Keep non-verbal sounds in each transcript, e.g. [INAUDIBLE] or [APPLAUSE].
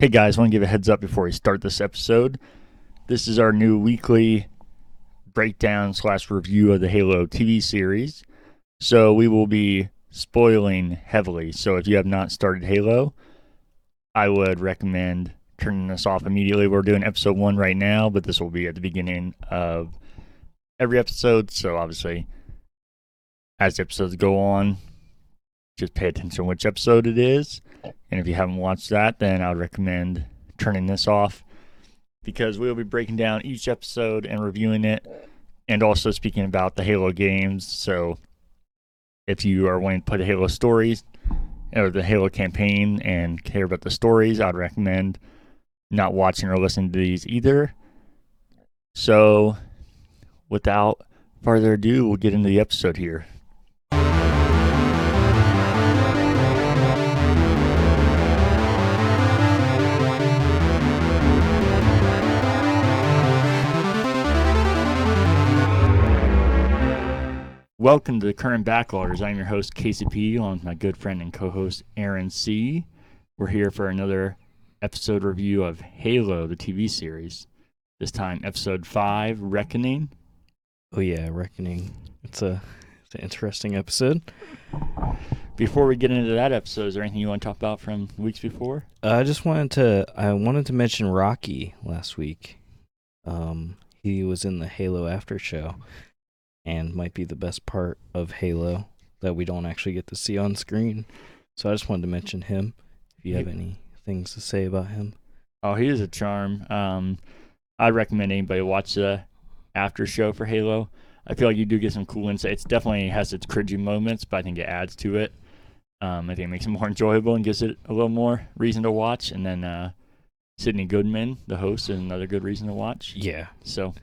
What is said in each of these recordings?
Hey guys, want to give a heads up before we start this episode. This is our new weekly breakdown slash review of the Halo TV series. So we will be spoiling heavily. So if you have not started Halo, I would recommend turning this off immediately. We're doing episode one right now, but this will be at the beginning of every episode. So obviously, as episodes go on, just pay attention which episode it is. And if you haven't watched that, then I would recommend turning this off because we'll be breaking down each episode and reviewing it and also speaking about the Halo games. So if you are wanting to play the Halo stories or the Halo campaign and care about the stories, I'd recommend not watching or listening to these either. So without further ado, we'll get into the episode here. Welcome to the current backloggers. I'm your host KCP, along with my good friend and co-host Aaron C. We're here for another episode review of Halo, the TV series. This time, episode five, Reckoning. Oh yeah, Reckoning. It's a it's an interesting episode. Before we get into that episode, is there anything you want to talk about from weeks before? Uh, I just wanted to I wanted to mention Rocky last week. Um, he was in the Halo after show, and might be the best part of Halo that we don't actually get to see on screen. So I just wanted to mention him. If you have any things to say about him, Oh, he is a charm. Um, I recommend anybody watch the after show for Halo. I feel like you do get some cool insights. It definitely has its cringy moments, but I think it adds to it. Um, I think it makes it [LAUGHS] more enjoyable and gives it a little more reason to watch. And then uh, Sydney Goodman, the host, is another good reason to watch. yeah. So,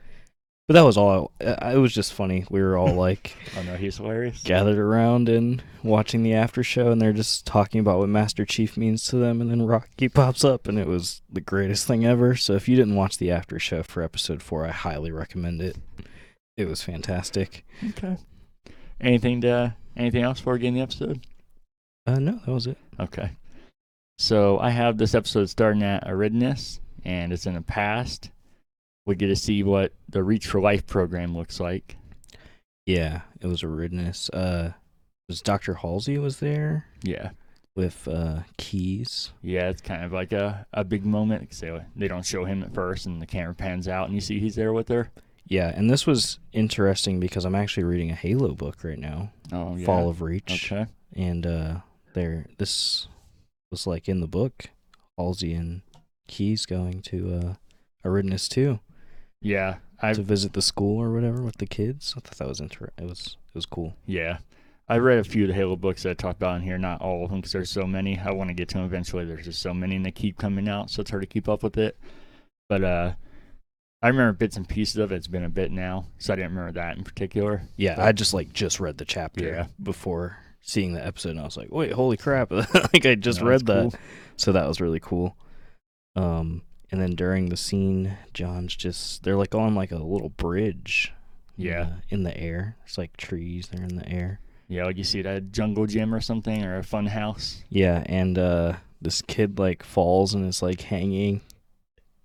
But that was all. I, it was just funny. We were all like. [LAUGHS] oh no, he's hilarious. gathered around and watching the after show and they're just talking about what Master Chief means to them and then Rocky [LAUGHS] pops up and it was the greatest thing ever. So if you didn't watch the after show for episode 4, I highly recommend it. It was fantastic. Okay. Anything to anything else before we get the episode? Uh no, that was it. Okay. So I have this episode starting at Eridanus, and it's in the past. We get to see what the Reach for Life program looks like. Yeah, it was Eridanus. Uh was Dr. Halsey was there Yeah. with uh Keyes. Yeah, it's kind of like a, a big moment. 'cause They, don't show him at first, and the camera pans out, and you see he's there with her. Yeah, and this was interesting because I'm actually reading a Halo book right now, Oh, yeah. Fall of Reach. Okay. and uh there this was like in the book halsey and Keyes going to uh Eridanus too Yeah. I to visit the school or whatever with the kids i thought that was inter- it was it was cool yeah. I read a few of the Halo books that I talked about in here, not all of them, because there's so many. I want to get to them eventually. There's just so many, and they keep coming out, so it's hard to keep up with it. But uh, I remember bits and pieces of it. It's been a bit now, so I didn't remember that in particular. yeah i just like just read the chapter Yeah. before seeing the episode and i was like wait holy crap [LAUGHS] like i just No, read that's that so that was really cool um and then during the scene john's just they're like on like a little bridge Yeah. uh, in the air it's like trees they're in the air Yeah, like you see it at a jungle gym or something, or a fun house. Yeah, and uh this kid like falls and is like hanging.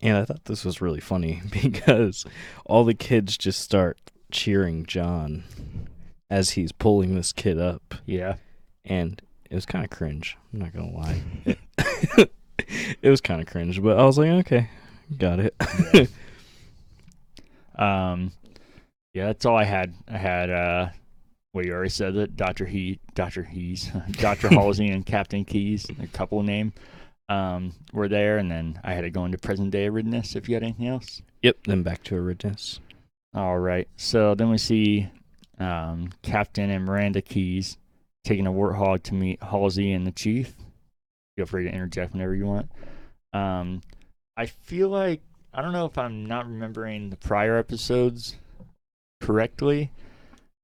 And I thought this was really funny [LAUGHS] because all the kids just start cheering John as he's pulling this kid up. Yeah. And it was kind of cringe. I'm not going to lie. [LAUGHS] [LAUGHS] it was kind of cringe, but I was like, okay, got it. [LAUGHS] Um, yeah, that's all I had. I had uh, well, you already said that Doctor He, Doctor He's, [LAUGHS] Doctor Halsey, and Captain Keyes, a couple name, um, were there, and then I had to go into present day Eridanus. If you had anything else, yep, then back to Eridanus. all right. So then we see um, Captain and Miranda Keyes taking a warthog to meet Halsey and the Chief. Feel free to interject whenever you want. Um, I feel like I don't know if I'm not remembering the prior episodes correctly,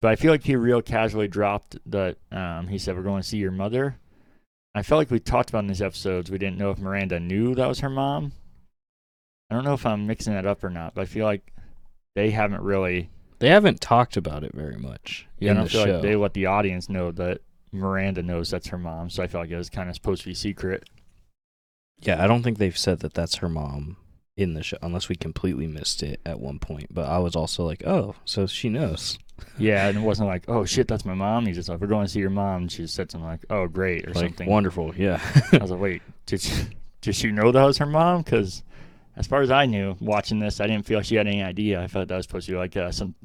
but I feel like he real casually dropped that um, he said we're going to see your mother. I felt like we talked about in these episodes. We didn't know if Miranda knew that was her mom. I don't know if I'm mixing that up or not, but I feel like they haven't really. They haven't talked about it very much Yeah, I in don't the feel show. like they let the audience know that Miranda knows that's her mom. So I feel like it was kind of supposed to be secret. Yeah, I don't think they've said that that's her mom in the show, unless we completely missed it at one point. But I was also like, oh, so she knows. Yeah, and it [LAUGHS] wasn't like, oh shit, that's my mom. He's just like, we're going to see your mom. And she just said something like, oh great, or like, something. wonderful. Yeah. I was like, wait, did she, did she know that was her mom? Because as far as I knew, watching this, I didn't feel like she had any idea. I thought that was supposed to be like uh, some.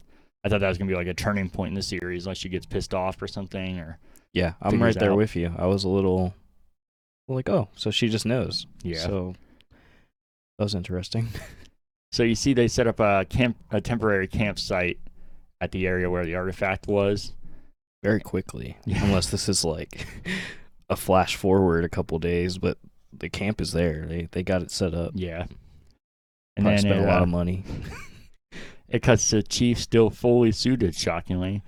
I thought that was gonna be like a turning point in the series, like she gets pissed off or something, or yeah, I'm right there out. with you. I was a little like, oh, so she just knows. yeah. So, that was interesting. [LAUGHS] So you see, they set up a camp, a temporary campsite at the area where the artifact was. Very quickly. Yeah. Unless this is like a flash forward a couple days, but the camp is there. They they got it set up. Yeah. And And Probably then spent it, a lot uh, of money. [LAUGHS] it cuts to Chief still fully suited, shockingly,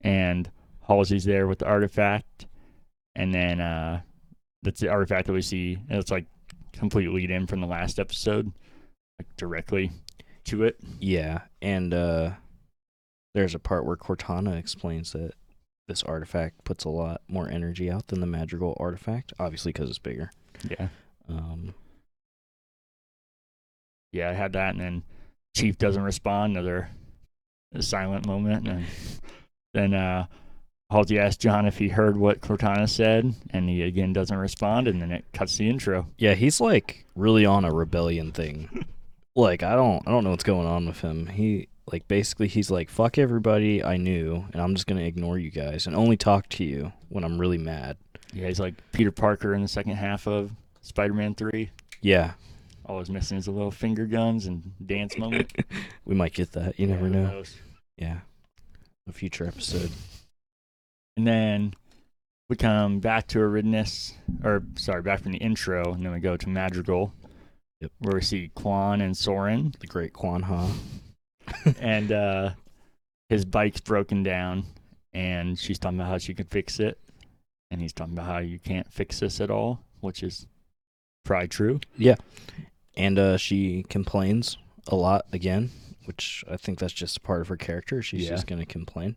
and Halsey's there with the artifact, and then uh, that's the artifact that we see. And it's like complete lead in from the last episode, like directly to it. Yeah, and uh there's a part where Cortana explains that this artifact puts a lot more energy out than the Madrigal artifact, obviously because it's bigger. Yeah, Um, yeah, I had that, and then Chief doesn't respond. Another silent moment, and then uh, Halsey asks John if he heard what Cortana said, and he again doesn't respond, and then it cuts the intro. yeah, he's like really on a rebellion thing. [LAUGHS] like I don't I don't know what's going on with him. He like basically he's like fuck everybody I knew and I'm just going to ignore you guys and only talk to you when I'm really mad. Yeah, he's like Peter Parker in the second half of Spider-Man Three. Yeah, All he's missing is a little finger guns and dance [LAUGHS] moment. we might get that. You never Yeah, who know. knows? Yeah. A future episode. And then we come back to Eridanus, or sorry, back from the intro, and then we go to Madrigal, Yep. where we see Kwan and Soren, The great Kwan Ha. [LAUGHS] and uh, his bike's broken down, and she's talking about how she can fix it, and he's talking about how you can't fix this at all, which is probably true. Yeah, and uh, she complains a lot again, which I think that's just a part of her character. She's Yeah. just going to complain.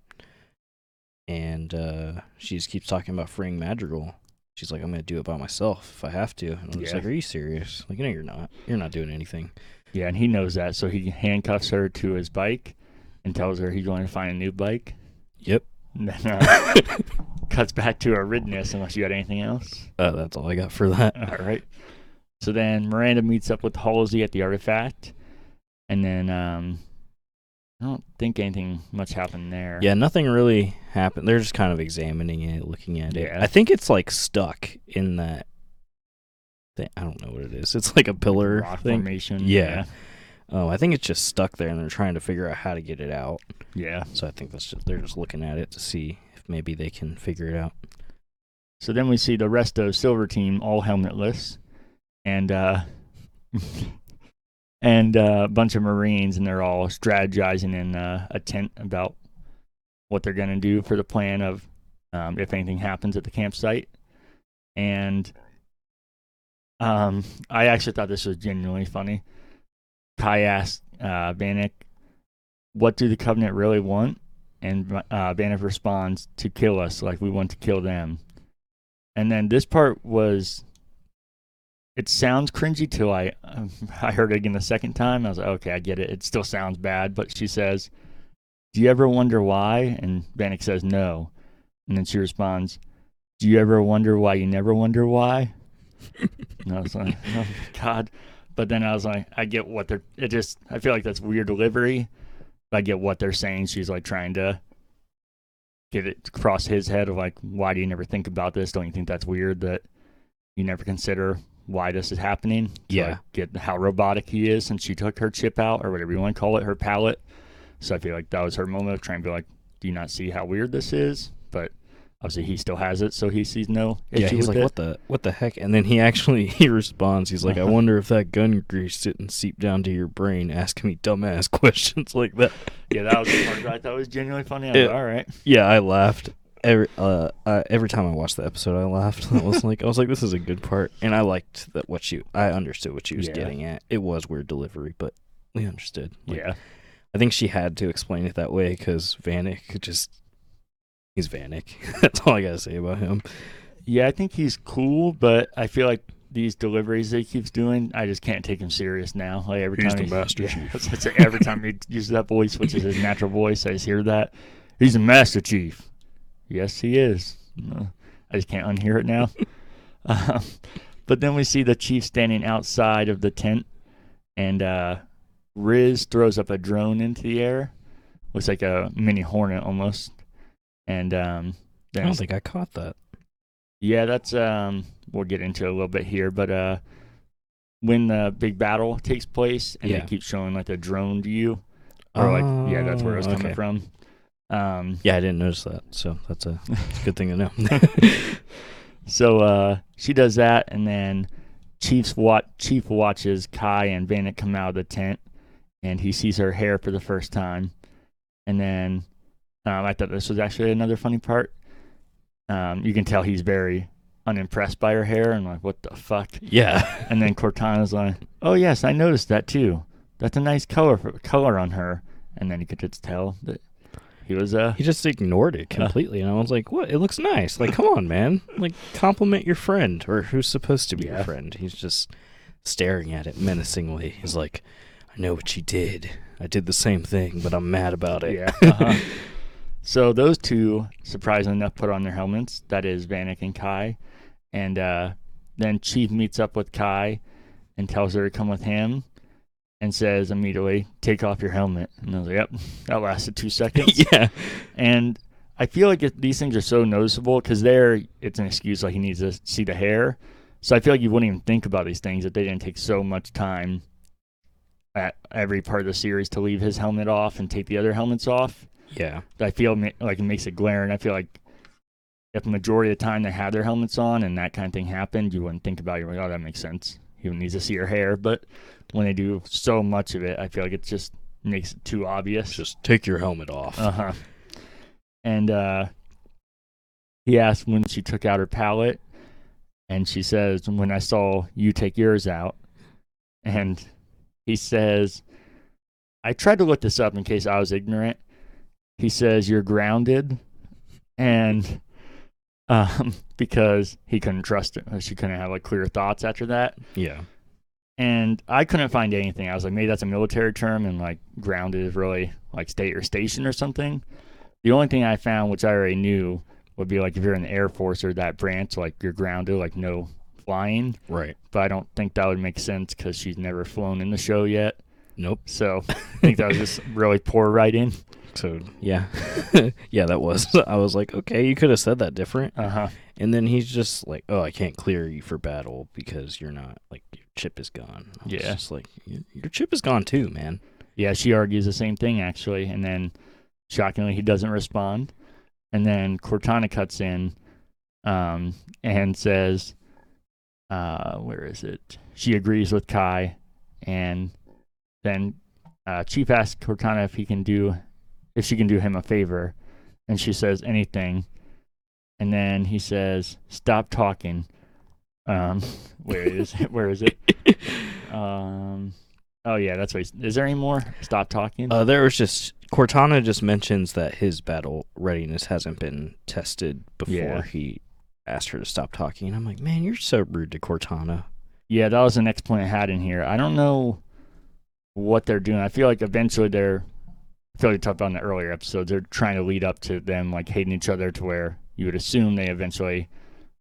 And uh, she just keeps talking about freeing Madrigal. She's like, I'm going to do it by myself if I have to. And I'm just Yeah. like, Are you serious? Like, no, you're not. You're not doing anything. Yeah, and he knows that, so he handcuffs her to his bike and tells her he's going to find a new bike. Yep. And then uh, [LAUGHS] cuts back to Eridanus, unless you got anything else. Uh, that's all I got for that. All right. So then Miranda meets up with Halsey at the artifact, and then um, I don't think anything much happened there. Yeah, nothing really happened. They're just kind of examining it, looking at it. Yeah. I think it's like stuck in that. Thing. I don't know what it is. It's like a pillar rock thing. formation. Yeah. Oh, I think it's just stuck there, and they're trying to figure out how to get it out. yeah. So I think that's just they're just looking at it to see if maybe they can figure it out. So then we see the rest of Silver Team all helmetless, and uh, [LAUGHS] and uh, a bunch of Marines, and they're all strategizing in uh, a tent about what they're gonna do for the plan of um, if anything happens at the campsite. And um, I actually thought this was genuinely funny. Kai asked uh, "What do the Covenant really want?" And uh, responds, "To kill us, like we want to kill them." And then this part was, it sounds cringy till I um, [LAUGHS] I heard it again the second time. I was like, okay, I get it. It still sounds bad, but she says, "Do you ever wonder why?" And Vannak says, "No." And then she responds, "Do you ever wonder why you never wonder why?" And I was like, [LAUGHS] "Oh God!" But then I was like, I get what they're. It just I feel like that's weird delivery. I get what they're saying. She's like trying to get it across his head of like, why do you never think about this? Don't you think that's weird that you never consider why this is happening? Yeah. like, get how robotic he is since she took her chip out or whatever you want to call it, her palette. So I feel like that was her moment of trying to be like, do you not see how weird this is? But obviously he still has it, so he sees no yeah, he's like, it. "What the what the heck?" And then he actually [LAUGHS] he responds. He's like, "I [LAUGHS] wonder if that gun grease didn't seep down to your brain, asking me dumbass [LAUGHS] questions like that." Yeah, that was the part that I thought was genuinely funny. I was Yeah. like, all right. Yeah, I laughed every uh, uh every time I watched the episode. I laughed. [LAUGHS] I was like, I was like, this is a good part, and I liked that what she. I understood what she was Yeah. getting at. It was weird delivery, but we understood. Like, yeah. I think she had to explain it that way because Vannak just. He's Vannak. [LAUGHS] That's all I gotta say about him. Yeah, I think he's cool, but I feel like these deliveries that he keeps doing, I just can't take him serious now. Like every He's time the he, Master yeah, Chief. that's [LAUGHS] what I say. every time he uses that voice, which is his natural voice, I just hear that. He's a Master Chief. Yes, he is. I just can't unhear it now. [LAUGHS] um, but then we see the chief standing outside of the tent, and uh, Riz throws up a drone into the air. Looks like a mini hornet almost. And um, I don't think I caught that. yeah, that's um we'll get into a little bit here, but uh when the big battle takes place and Yeah. they keep showing like a drone view. Or like yeah, that's where it was Oh, coming okay. from. Um Yeah, I didn't notice that, so that's a, that's [LAUGHS] a good thing to know. [LAUGHS] so uh she does that and then Chief's wat Chief watches Kai and Vannak come out of the tent and he sees her hair for the first time. And then um, I thought this was actually another funny part. Um, you can tell he's very unimpressed by her hair and like, what the fuck? yeah. [LAUGHS] And then Cortana's like, "Oh yes, I noticed that too. That's a nice color for, color on her." And then you could just tell that he was uh He just ignored it completely, and I was like, "What? It looks nice. Like, come on, man. Like, compliment your friend, or who's supposed to be Yeah. your friend." He's just staring at it menacingly. He's like, "I know what you did. I did the same thing, but I'm mad about it." yeah. [LAUGHS] Uh-huh. so those two, surprisingly enough, put on their helmets. That is Vannak and Kai, and uh, then Chief meets up with Kai and tells her to come with him. And says immediately, "Take off your helmet." And I was like, "Yep, that lasted two seconds." [LAUGHS] yeah. And I feel like it, these things are so noticeable because there it's an excuse like he needs to see the hair. So I feel like you wouldn't even think about these things if they didn't take so much time at every part of the series to leave his helmet off and take the other helmets off. Yeah. I feel like it makes it glaring. I feel like if the majority of the time they had their helmets on and that kind of thing happened, you wouldn't think about it. You're like, oh, that makes sense. He needs to see her hair. But when they do so much of it, I feel like it just makes it too obvious. Just take your helmet off. Uh huh. And uh, he asked when she took out her palette, and she says, "When I saw you take yours out," and he says, "I tried to look this up in case I was ignorant." He says, "You're grounded," and um, [LAUGHS] because he couldn't trust it, she couldn't have like clear thoughts after that yeah. and I couldn't find anything. I was like, maybe that's a military term, and like grounded is really like state or station or something. The only thing I found, which I already knew, would be like if you're in the Air Force or that branch, like you're grounded, like no flying. Right. But I don't think that would make sense because she's never flown in the show yet. Nope. So I think that was just really poor writing. So yeah, [LAUGHS] yeah, that was. [LAUGHS] I was like, okay, you could have said that different. Uh huh. And then he's just like, oh, I can't clear you for battle because you're not like your chip is gone. I Yeah. just like your, your chip is gone too, man. Yeah, she argues the same thing actually, and then shockingly he doesn't respond, and then Cortana cuts in, um, and says, uh, where is it? She agrees with Kai, and then uh, Chief asks Cortana if he can do, if she can do him a favor, and she says anything, and then he says, "Stop talking." Um, [LAUGHS] [LAUGHS] where is it? Where is it? Um, oh yeah, that's what. He's, is there any more? Stop talking. Uh, there was just Cortana just mentions that his battle readiness hasn't been tested before Yeah. he asked her to stop talking. And I'm like, man, you're so rude to Cortana. Yeah, that was the next point I had in here. I don't know what they're doing. I feel like eventually they're. I feel like we talked about in the earlier episodes. They're trying to lead up to them like hating each other to where you would assume they eventually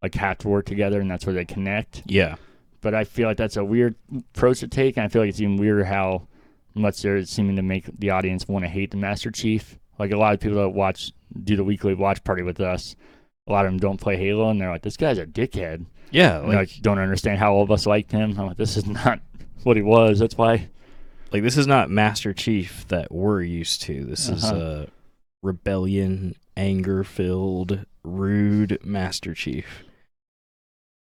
like have to work together, and that's where they connect. Yeah. But I feel like that's a weird approach to take, and I feel like it's even weirder how much they're seeming to make the audience want to hate the Master Chief. Like a lot of people that watch do the weekly watch party with us, a lot of them don't play Halo, and they're like, "This guy's a dickhead." Yeah. Like, like don't understand how all of us liked him. I'm like, this is not [LAUGHS] what he was. That's why. Like this is not Master Chief that we're used to. This is Uh-huh. a rebellion, anger filled, rude Master Chief.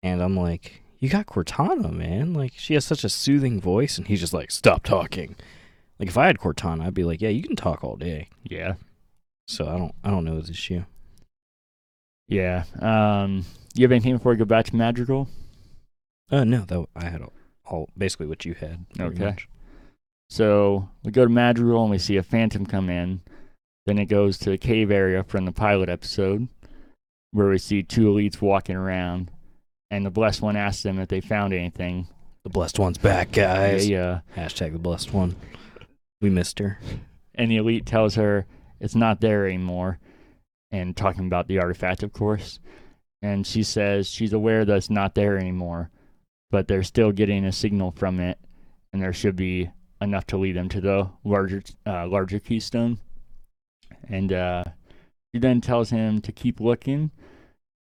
And I'm like, you got Cortana, man. Like she has such a soothing voice, and he's just like, stop talking. Like if I had Cortana, I'd be like, yeah, you can talk all day. Yeah, So I don't, I don't know this issue. yeah. Um, you have anything before we go back to Madrigal? Uh, no, that I had all, all basically what you had. Okay. much. So we go to Madrigal and we see a Phantom come in. Then it goes to the cave area from the pilot episode, where we see two elites walking around. and the blessed one asks them if they found anything. The blessed one's back, guys. Yeah, Hashtag the blessed one. We missed her. and the elite tells her it's not there anymore, and talking about the artifact, of course. And she says she's aware that it's not there anymore, but they're still getting a signal from it, and there should be enough to lead them to the larger, uh, larger keystone. And uh, she then tells him to keep looking,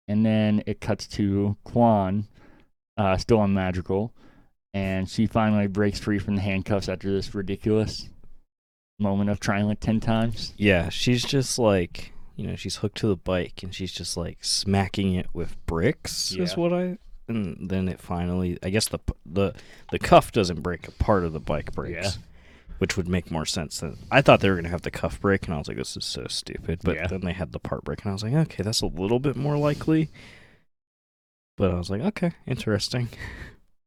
and then it cuts to Kwan, uh, still on Madrigal, and she finally breaks free from the handcuffs after this ridiculous moment of trying like 10 times. Yeah, she's just like, you know, she's hooked to the bike and she's just like smacking it with bricks is what I and then it finally I guess the the the cuff doesn't break a part of the bike breaks. Which would make more sense than I thought they were gonna have the cuff break and I was like, This is so stupid. But Yeah. then they had the part break and I was like, Okay, that's a little bit more likely. But I was like, Okay, interesting. [LAUGHS]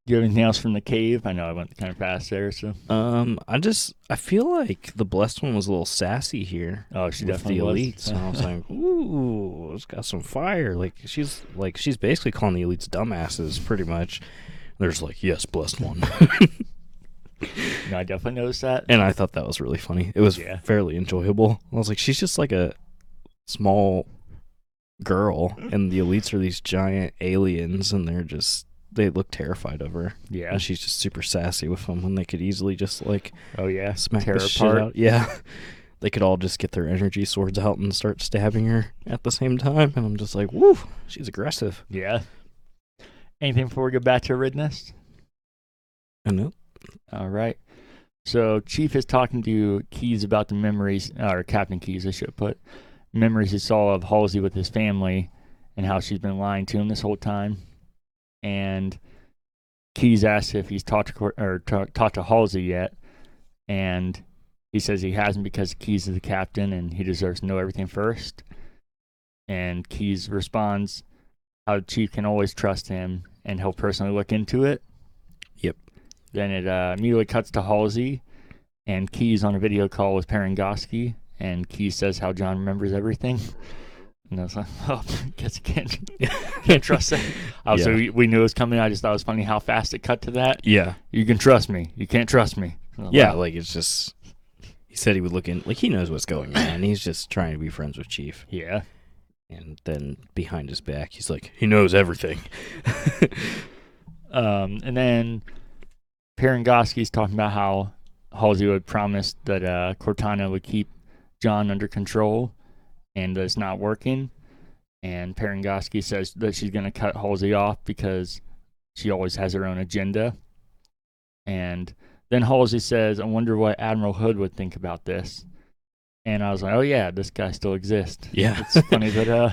Do you have anything else from the cave? I know I went kind of fast there, so. Um, I just I feel like the blessed one was a little sassy here. Oh, she with definitely the was. elites. and I was like, [LAUGHS] ooh, it's got some fire. Like she's like she's basically calling the elites dumbasses, pretty much. There's like, yes, blessed one, [LAUGHS] no, I definitely noticed that. and I thought that was really funny. It was Yeah. fairly enjoyable. I was like, she's just like a small girl, and the elites are these giant aliens, and they're just they look terrified of her, Yeah. and she's just super sassy with them when they could easily just like Oh, yeah. smack Tear the her shit out. Yeah. [LAUGHS] They could all just get their energy swords out and start stabbing her at the same time. And I'm just like, woo, she's aggressive. Yeah. Anything before we go back to Ridness? And uh, nope. All right. So Chief is talking to Keyes about the memories, or Captain Keyes, I should put, memories he saw of Halsey with his family and how she's been lying to him this whole time. And Keyes asks if he's talked to or ta- talked to Halsey yet, and he says he hasn't because Keyes is the captain and he deserves to know everything first. And Keyes responds, "How Chief can always trust him, and he'll personally look into it." Yep. Then it uh, immediately cuts to Halsey and Keyes on a video call with Parangosky, and Keyes says how John remembers everything. [LAUGHS] And I was like, [LAUGHS] oh, [LAUGHS] guess I can't, [LAUGHS] can't trust that. Also, Yeah. we, we knew it was coming. I just thought it was funny how fast it cut to that. Yeah. You can trust me. You can't trust me. Yeah. like, Like, it's just, he said he would look in, like, he knows what's going on. He's just trying to be friends with Chief. yeah. And then behind his back, he's like, he knows everything. Um, and then Parangosky's talking about how Halsey would promise that uh, Cortana would keep John under control, and it's not working. And Parangosky says that she's going to cut Halsey off because she always has her own agenda. And then Halsey says, I wonder what Admiral Hood would think about this. And I was like, oh, yeah, this guy still exists. yeah. It's funny that uh,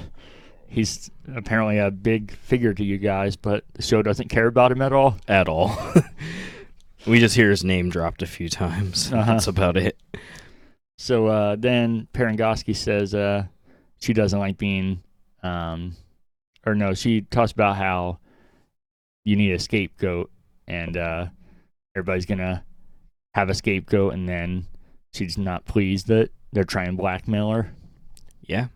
he's apparently a big figure to you guys, but the show doesn't care about him at all. At all. [LAUGHS] we just hear his name dropped a few times. Uh-huh. That's about it. So uh, then Parangosky says uh, she doesn't like being, um, or no, she talks about how you need a scapegoat, and uh, everybody's gonna have a scapegoat, and then she's not pleased that they're trying to blackmail her. Yeah.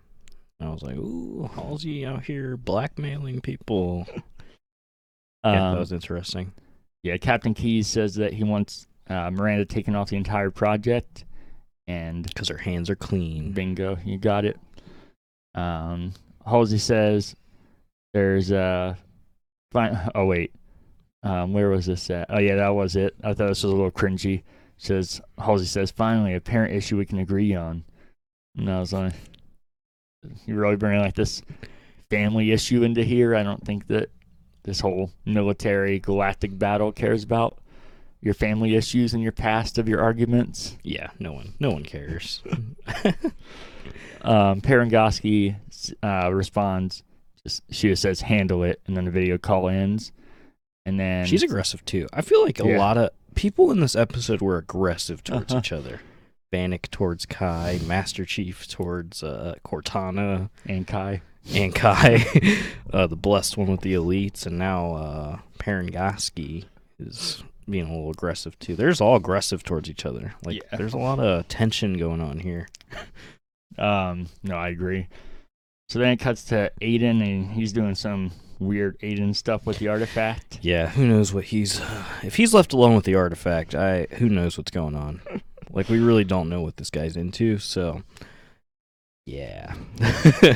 I was like, ooh, Halsey out here blackmailing people. Yeah, Um, that was interesting. yeah, Captain Keyes says that he wants uh, Miranda taken off the entire project, and Because her hands are clean. Bingo, you got it. Um, Halsey says there's a. Fine, [LAUGHS] oh wait, um, where was this at? Oh yeah, that was it. I thought this was a little cringy. Says Halsey says finally a parent issue we can agree on. And I was like, you really bringing like this family issue into here? I don't think that this whole military galactic battle cares about your family issues and your past of your arguments. Yeah, no one, no one cares. [LAUGHS] um, Parangosky uh, responds, just, she just says, handle it, and then the video call ends. And then She's aggressive too. I feel like a Yeah. lot of people in this episode were aggressive towards Uh-huh. each other. Vannak towards Kai, Master Chief towards uh, Cortana, and Kai. and Kai, [LAUGHS] uh, the blessed one with the elites, and now uh, Parangoski is being a little aggressive too. There's all aggressive towards each other. Like Yeah. there's a lot of tension going on here. Um, no, I agree. So then it cuts to Aiden, and he's doing some weird Aiden stuff with the artifact. Yeah, who knows what he's if he's left alone with the artifact, I who knows what's going on. [LAUGHS] like we really don't know what this guy's into, so yeah. [LAUGHS]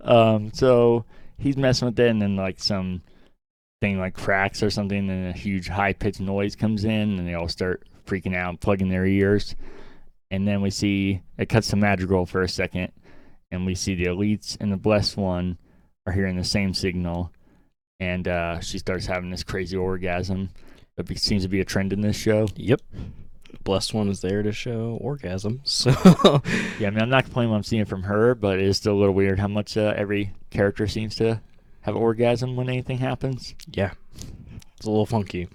Um, so he's messing with it, and then like some thing like cracks or something, and a huge high pitched noise comes in, and they all start freaking out, and plugging their ears. And then we see it cuts to Madrigal for a second, and we see the elites and the blessed one are hearing the same signal, and uh, she starts having this crazy orgasm. That be- seems to be a trend in this show. Yep. Blessed one is there to show orgasm. [LAUGHS] So Yeah, I mean, I'm not complaining what I'm seeing from her, but it is still a little weird how much uh, every character seems to have orgasm when anything happens. yeah. It's a little funky.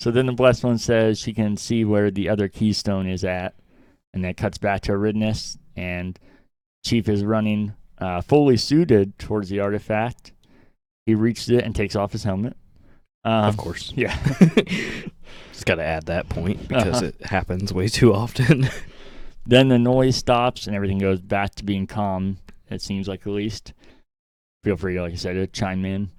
So then the blessed one says she can see where the other keystone is at, and that cuts back to Eridanus, and Chief is running uh, fully suited towards the artifact. He reaches it and takes off his helmet. Um, of course. [LAUGHS] Yeah. [LAUGHS] Just got to add that point because Uh-huh. it happens way too often. [LAUGHS] then the noise stops and everything goes back to being calm. It seems like at least. Feel free, like I said, to chime in.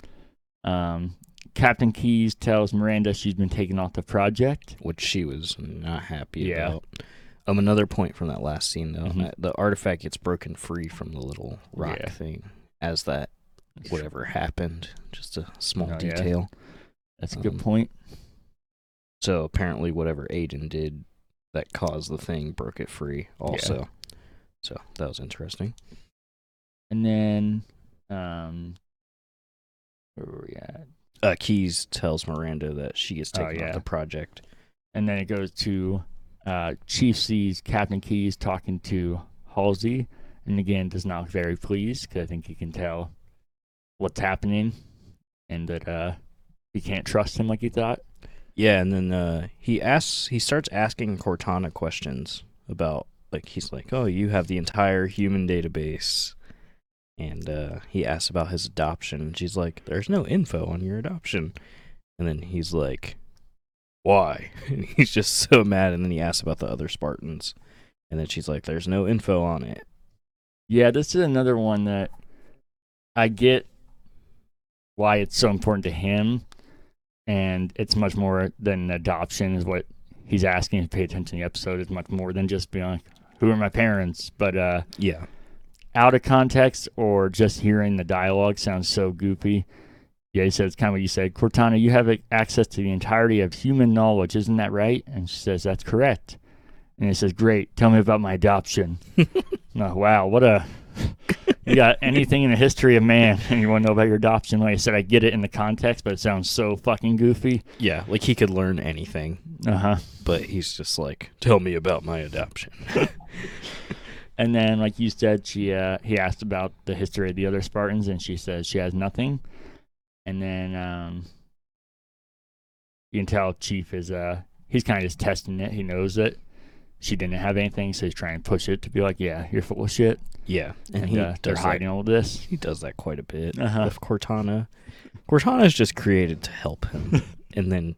Um, Captain Keyes tells Miranda she's been taken off the project. which she was not happy Yeah. about. Um, another point from that last scene though, Mhm. uh, the artifact gets broken free from the little rock Yeah. thing as that whatever happened. Just a small Oh, yeah. detail. That's a good Um, point. So apparently, whatever Aiden did that caused the thing broke it free. Also, so that was interesting. And then, um, where were we at? Uh, Keyes tells Miranda that she gets Oh, taken yeah. off the project. And then it goes to uh, Chief sees Captain Keyes talking to Halsey, and again does not look very pleased because I think he can tell what's happening, and that uh, he can't trust him like he thought. Yeah, and then uh, he asks, he starts asking Cortana questions about, like, he's like, "Oh, you have the entire human database," and uh, he asks about his adoption. And she's like, "There's no info on your adoption," and then he's like, "Why?" [LAUGHS] And he's just so mad. And then he asks about the other Spartans, and then she's like, "There's no info on it." Yeah, this is another one that I get why it's so important to him, and it's much more than adoption is what he's asking. If you pay attention to the episode, it's much more than just being like, "Who are my parents?" But uh, Yeah, out of context or just hearing the dialogue sounds so goofy. Yeah, he says it's kind of what you said. Cortana, you have access to the entirety of human knowledge, isn't that right? And she says that's correct. And he says, "Great, tell me about my adoption." [LAUGHS] oh, wow, what a you got anything in the history of man, [LAUGHS] and you want to know about your adoption? Like I said, I get it in the context, but it sounds so fucking goofy. yeah, like he could learn anything, Uh huh. but he's just like, "Tell me about my adoption." [LAUGHS] And then, like you said, she uh, he asked about the history of the other Spartans, and she says she has nothing. And then um, you can tell Chief is uh he's kind of just testing it. He knows that she didn't have anything, so he's trying to push it to be like, yeah, you're full of shit. yeah, And, and, he uh, they're that hiding all this. He does that quite a bit Uh-huh. with Cortana. Cortana's just created to help him, [LAUGHS] and then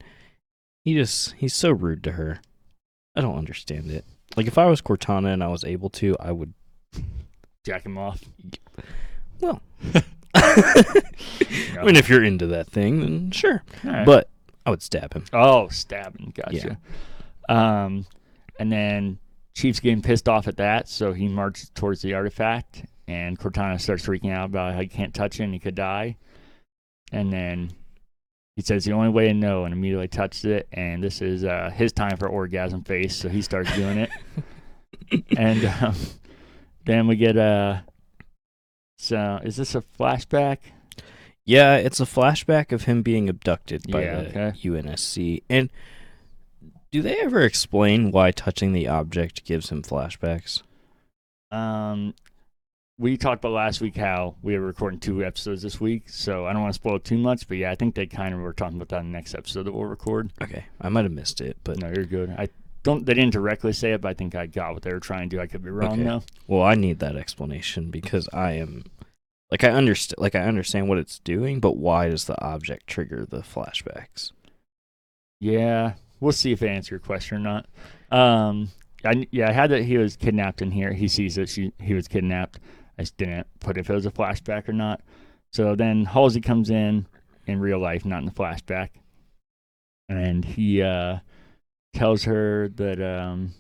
he just he's so rude to her. I don't understand it. Like if I was Cortana and I was able to, I would. Jack him off. Well, [LAUGHS] I mean, if you're into that thing, then sure. Right. But I would stab him. Oh, stabbing. Gotcha. Um, and then Chief's getting pissed off at that, so he marches towards the artifact, and Cortana starts freaking out about how he can't touch it and he could die. And then he says the only way to know, and immediately touches it, and this is uh, his time for orgasm face, so he starts doing it. [LAUGHS] and um, then we get a. So, is this a flashback? Yeah, it's a flashback of him being abducted by Yeah, the okay. UNSC. And do they ever explain why touching the object gives him flashbacks? Um, we talked about last week how we were recording two episodes this week, so I don't want to spoil too much. But yeah, I think they kind of were talking about that in the next episode that we'll record. Okay, I might have missed it, but no, you're good. I don't. They didn't directly say it, but I think I got what they were trying to do. I could be wrong Okay. though. Well, I need that explanation because I am like I understand like I understand what it's doing, but why does the object trigger the flashbacks? Yeah, we'll see if they answer your question or not. Um, I yeah, I had that he was kidnapped in here. He sees that she he was kidnapped. I just didn't put if it was a flashback or not. So then Halsey comes in in real life, not in the flashback, and he uh, tells her that. Um,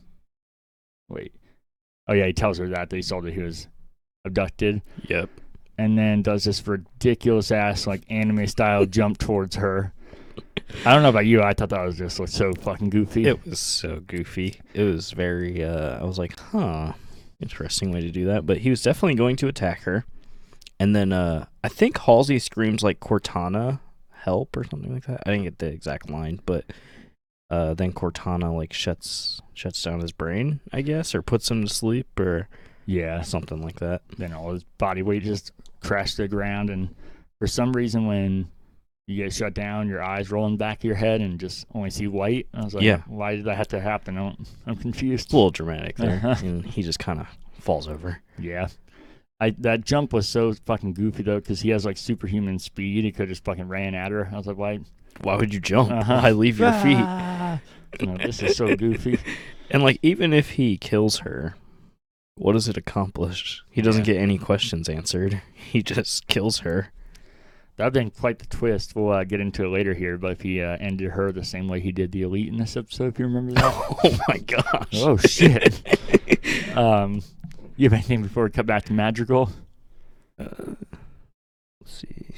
wait, oh yeah, he tells her that, that he saw that he was abducted, Yep. and then does this ridiculous ass like anime style jump towards her. I don't know about you, I thought that was just like, so fucking goofy. It was so goofy. It was very. Uh, I was like, huh, interesting way to do that. But he was definitely going to attack her, and then uh, I think Halsey screams like Cortana, help or something like that. I didn't get the exact line, but uh, then Cortana like shuts shuts down his brain, I guess, or puts him to sleep or yeah, something like that. then all his body weight just crashed to the ground, and for some reason, when you get shut down, your eyes rolling back of your head and just only see white. I was like, Yeah. why did that have to happen? I don't, I'm confused. It's a little dramatic there, Uh-huh. [LAUGHS] and he just kind of falls over. Yeah. I, that jump was so fucking goofy though, because he has like superhuman speed. He could just fucking ran at her. I was like, why? Why would you jump? Uh-huh. Why leave your feet? [LAUGHS] Ah! No, this is so goofy. [LAUGHS] And like even if he kills her, what does it accomplish? He doesn't get any questions answered. He just kills her. That'd been quite the twist. We'll uh, get into it later here, but if he uh, ended her the same way he did the elite in this episode, if you remember that. [LAUGHS] Oh my gosh. oh shit. [LAUGHS] um, you have anything before we cut back to Madrigal? Uh, let's see.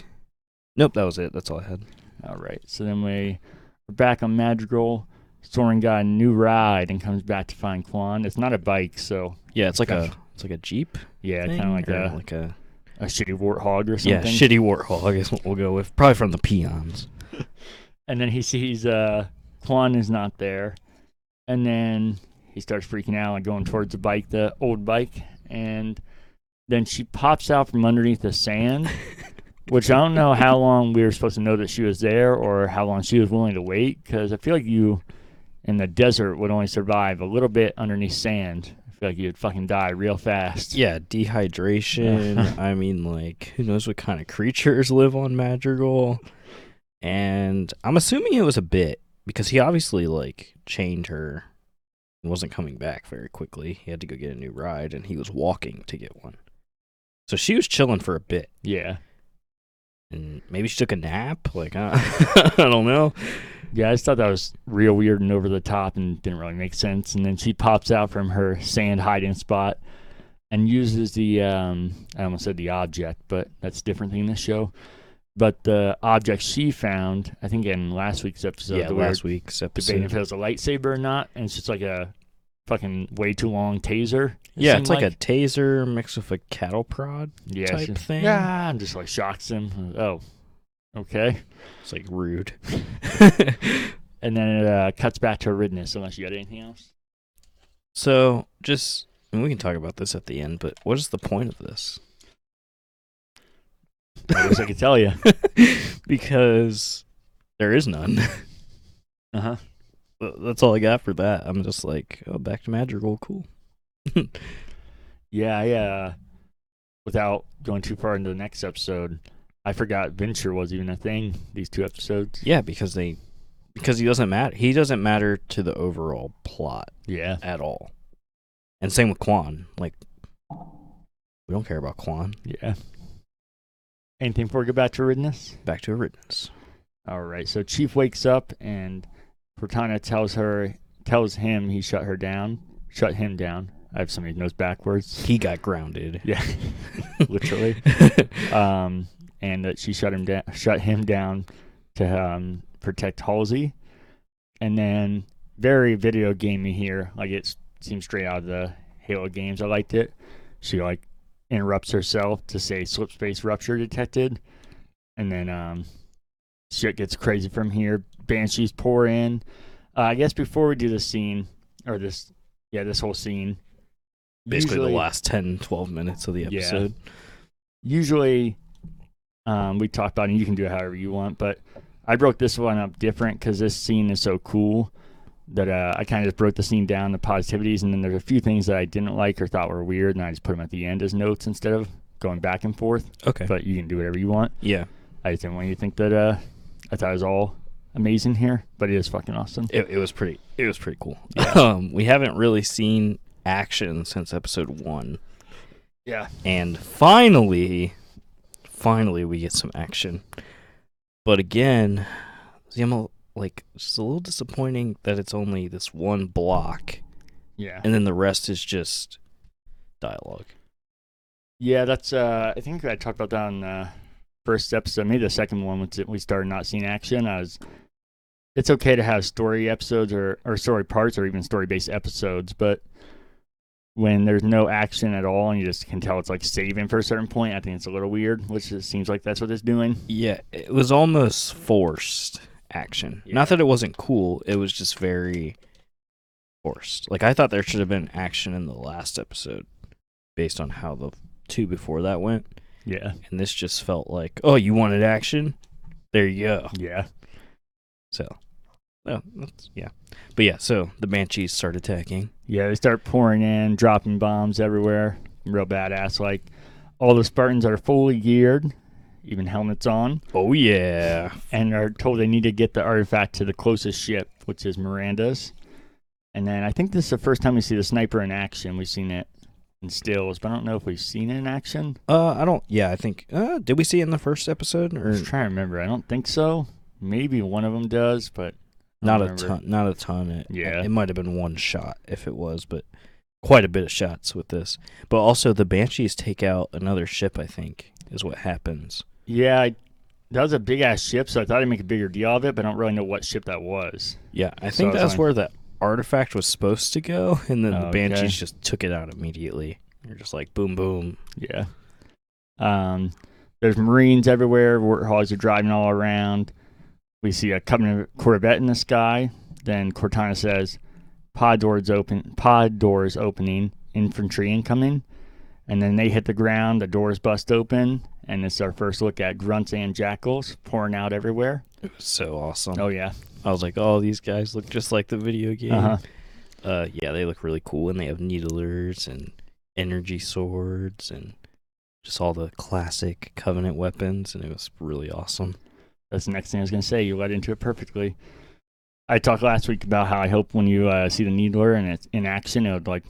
Nope, that was it. That's all I had. All right. So then we we're back on Madrigal. Soren got a new ride and comes back to find Kwan. It's not a bike, so Yeah, it's like a it's like a jeep. yeah, kind of like a, like a a shitty warthog or something. yeah shitty warthog is what we'll go with. Probably from the peons. [LAUGHS] And then he sees uh, Kwan is not there, and then he starts freaking out and going towards the bike, the old bike, and then she pops out from underneath the sand. [LAUGHS] Which I don't know how long we were supposed to know that she was there, or how long she was willing to wait. Because I feel like you, in the desert, would only survive a little bit underneath sand. Like you'd fucking die real fast. Yeah, [LAUGHS] dehydration. I mean, like, who knows what kind of creatures live on Madrigal? And I'm assuming it was a bit because he obviously like chained her and wasn't coming back very quickly. He had to go get a new ride, and he was walking to get one. So she was chilling for a bit, Yeah. and maybe she took a nap. Like, I, [LAUGHS] I don't know. Yeah, I just thought that was real weird and over the top and didn't really make sense. And then she pops out from her sand hiding spot and uses the um I almost said the object, but that's a different thing in this show. But the object she found, I think in last week's episode, yeah, that we were last week's debating if it was a lightsaber or not, and it's just like a fucking way too long taser. it Yeah, it's like, a taser mixed with a cattle prod. yeah, type thing. Yeah, and just like shocks him. Oh, okay. It's like rude. [LAUGHS] And then it uh, cuts back to Eridanus, unless you got anything else. So, just and we can talk about this at the end, but what is the point of this? I wish I could tell you. [LAUGHS] because there is none. [LAUGHS] Uh huh. Th- That's all I got for that. I'm just like, oh, back to Madrigal, cool. Yeah, I, uh, without going too far into the next episode, I forgot Venture was even a thing. These two episodes. Yeah, because they, because he doesn't matter. He doesn't matter to the overall plot Yeah. at all. And same with Kwan. Like, we don't care about Kwan. Yeah. Anything before we go back to Eridanus? Back to Eridanus. All right. So Chief wakes up and Cortana tells her, tells him he shut her down, shut him down. I have somebody who notes backwards. He got grounded. Yeah, [LAUGHS] literally. [LAUGHS] Um, and that she shut him down, shut him down to um, protect Halsey. And then very video gamey here. Like it seems straight out of the Halo games. I liked it. She like interrupts herself to say slip space rupture detected, and then um, shit gets crazy from here. Banshees pour in. Uh, I guess before we do the scene or this, yeah, this whole scene. Basically, usually- the last 10, 12 minutes of the Yeah. episode. usually um, we talked about it and you can do it however you want but i broke this one up different because this scene is so cool that uh, i kind of just broke the scene down to positivities and then there's a few things that i didn't like or thought were weird and i just put them at the end as notes instead of going back and forth Okay. but you can do whatever you want yeah. i just didn't want you to think that uh, i thought it was all amazing here but it is fucking awesome It, it was pretty. It was pretty cool. [LAUGHS] Um, we haven't really seen action since episode one, yeah and finally, finally we get some action. But again, a, like it's a little disappointing that it's only this one block, Yeah. and then the rest is just dialogue. Yeah, that's. Uh, I think I talked about that on the first episode, maybe the second one, when we started not seeing action. I was. It's okay to have story episodes or or story parts or even story based episodes, but when there's no action at all and you just can tell it's like saving for a certain point, I think it's a little weird. Which it seems like that's what it's doing. Yeah, it was almost forced action. Yeah. Not that it wasn't cool, it was just very forced. Like I thought there should have been action in the last episode based on how the two before that went, Yeah. and this just felt like, "Oh, you wanted action? There you go." Yeah. So, oh, that's, yeah. But yeah, so the banshees start attacking. Yeah. They start pouring in, dropping bombs everywhere. Real badass. Like all the Spartans are fully geared, even helmets on. Oh yeah. and are told they need to get the artifact to the closest ship, which is Miranda's. And then I think this is the first time we see the sniper in action. We've seen it in stills, but I don't know if we've seen it in action. Uh, I don't. Yeah, I think. Uh, did we see it in the first episode I or was trying to remember. I don't think so. Maybe one of them does, but I not a ton? Not a ton. It, Yeah. it might have been one shot if it was, but quite a bit of shots with this. But also the banshees take out another ship. I think is what happens. Yeah, I, that was a big ass ship, so I thought I'd make a bigger deal of it, but I don't really know what ship that was. Yeah, I think that's like- where the artifact was supposed to go, [LAUGHS] and then the Oh, banshees okay. just took it out immediately. You're just like boom, boom. Yeah. Um, there's Marines everywhere. Warthogs are driving all around. We see a Covenant Corvette in the sky. Then Cortana says, "Pod doors open. Pod doors opening. Infantry incoming." And then they hit the ground. The doors bust open, and it's our first look at grunts and jackals pouring out everywhere. It was so awesome. Oh yeah. I was like, oh, these guys look just like the video game. Uh-huh. Uh, yeah, they look really cool, and they have needlers and energy swords and just all the classic Covenant weapons, and it was really awesome. That's the next thing I was going to say. You led into it perfectly. I talked last week about how I hope when you uh, see the needler and it's in action, it would like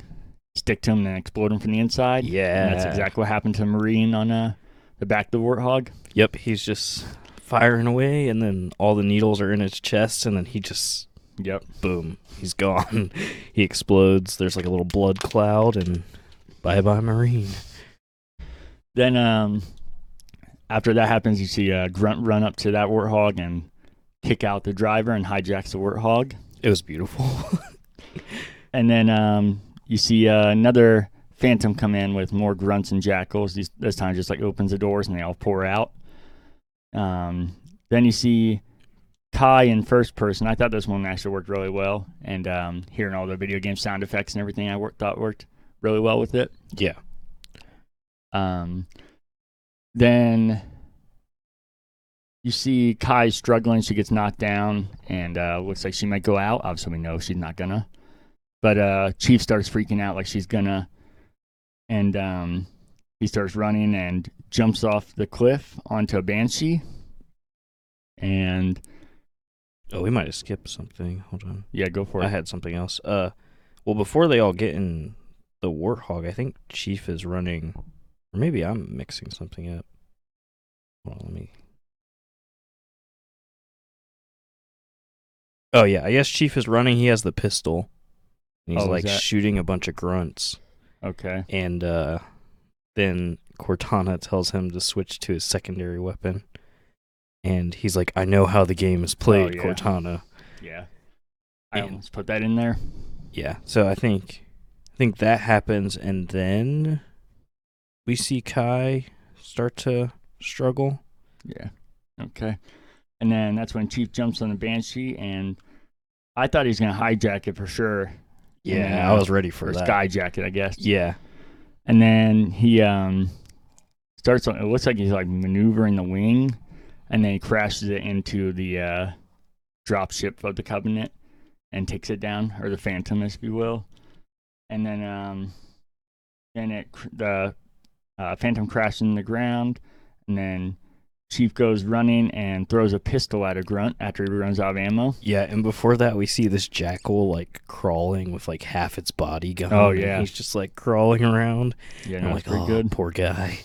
stick to him and explode him from the inside. Yeah, And that's exactly what happened to Marine on uh, the back of the Warthog. Yep, he's just firing away, and then all the needles are in his chest, and then he just Yep. boom, he's gone. [LAUGHS] he explodes. There's like a little blood cloud, and bye bye Marine. Then um, after that happens, you see a grunt run up to that Warthog and kick out the driver and hijacks the Warthog. It was beautiful. [LAUGHS] And then um, you see uh, another Phantom come in with more grunts and jackals. These, this time just like opens the doors and they all pour out. Um, then you see Kai in first person. I thought this one actually worked really well. And um, hearing all the video game sound effects and everything, I worked, thought worked really well with it. yeah, Um, then you see Kai struggling. She gets knocked down and uh, looks like she might go out. Obviously, we know she's not gonna. But uh, Chief starts freaking out like she's gonna, and um, he starts running and jumps off the cliff onto a banshee. And Oh, we might have skipped something. Hold on. yeah, go for it. I had something else. Uh, well, before they all get in the warthog, I think Chief is running, or maybe I'm mixing something up. Hold on, let me. Oh yeah, I guess Chief is running. He has the pistol. And he's Oh, like that- shooting a bunch of grunts, okay. and uh, then Cortana tells him to switch to his secondary weapon. And he's like, "I know how the game is played, yeah. Cortana." Yeah. I And- almost put that in there. Yeah. So I think I think that happens and then we see Kai start to struggle. Yeah. Okay. And then that's when Chief jumps on the Banshee, and I thought he was going to hijack it for sure. Yeah, I was ready for Or that. skyjack it, I guess. Yeah. And then he um starts on, it looks like he's like maneuvering the wing, and then he crashes it into the uh, drop ship of the Covenant and takes it down, or the Phantom, if you will. And then um then it the uh, Phantom crashes in the ground, and then Chief goes running and throws a pistol at a grunt after he runs out of ammo. Yeah, and before that we see this jackal like crawling with like half its body gone. Oh, and yeah. He's just like crawling around. Yeah, no, I'm like, oh, good. poor guy.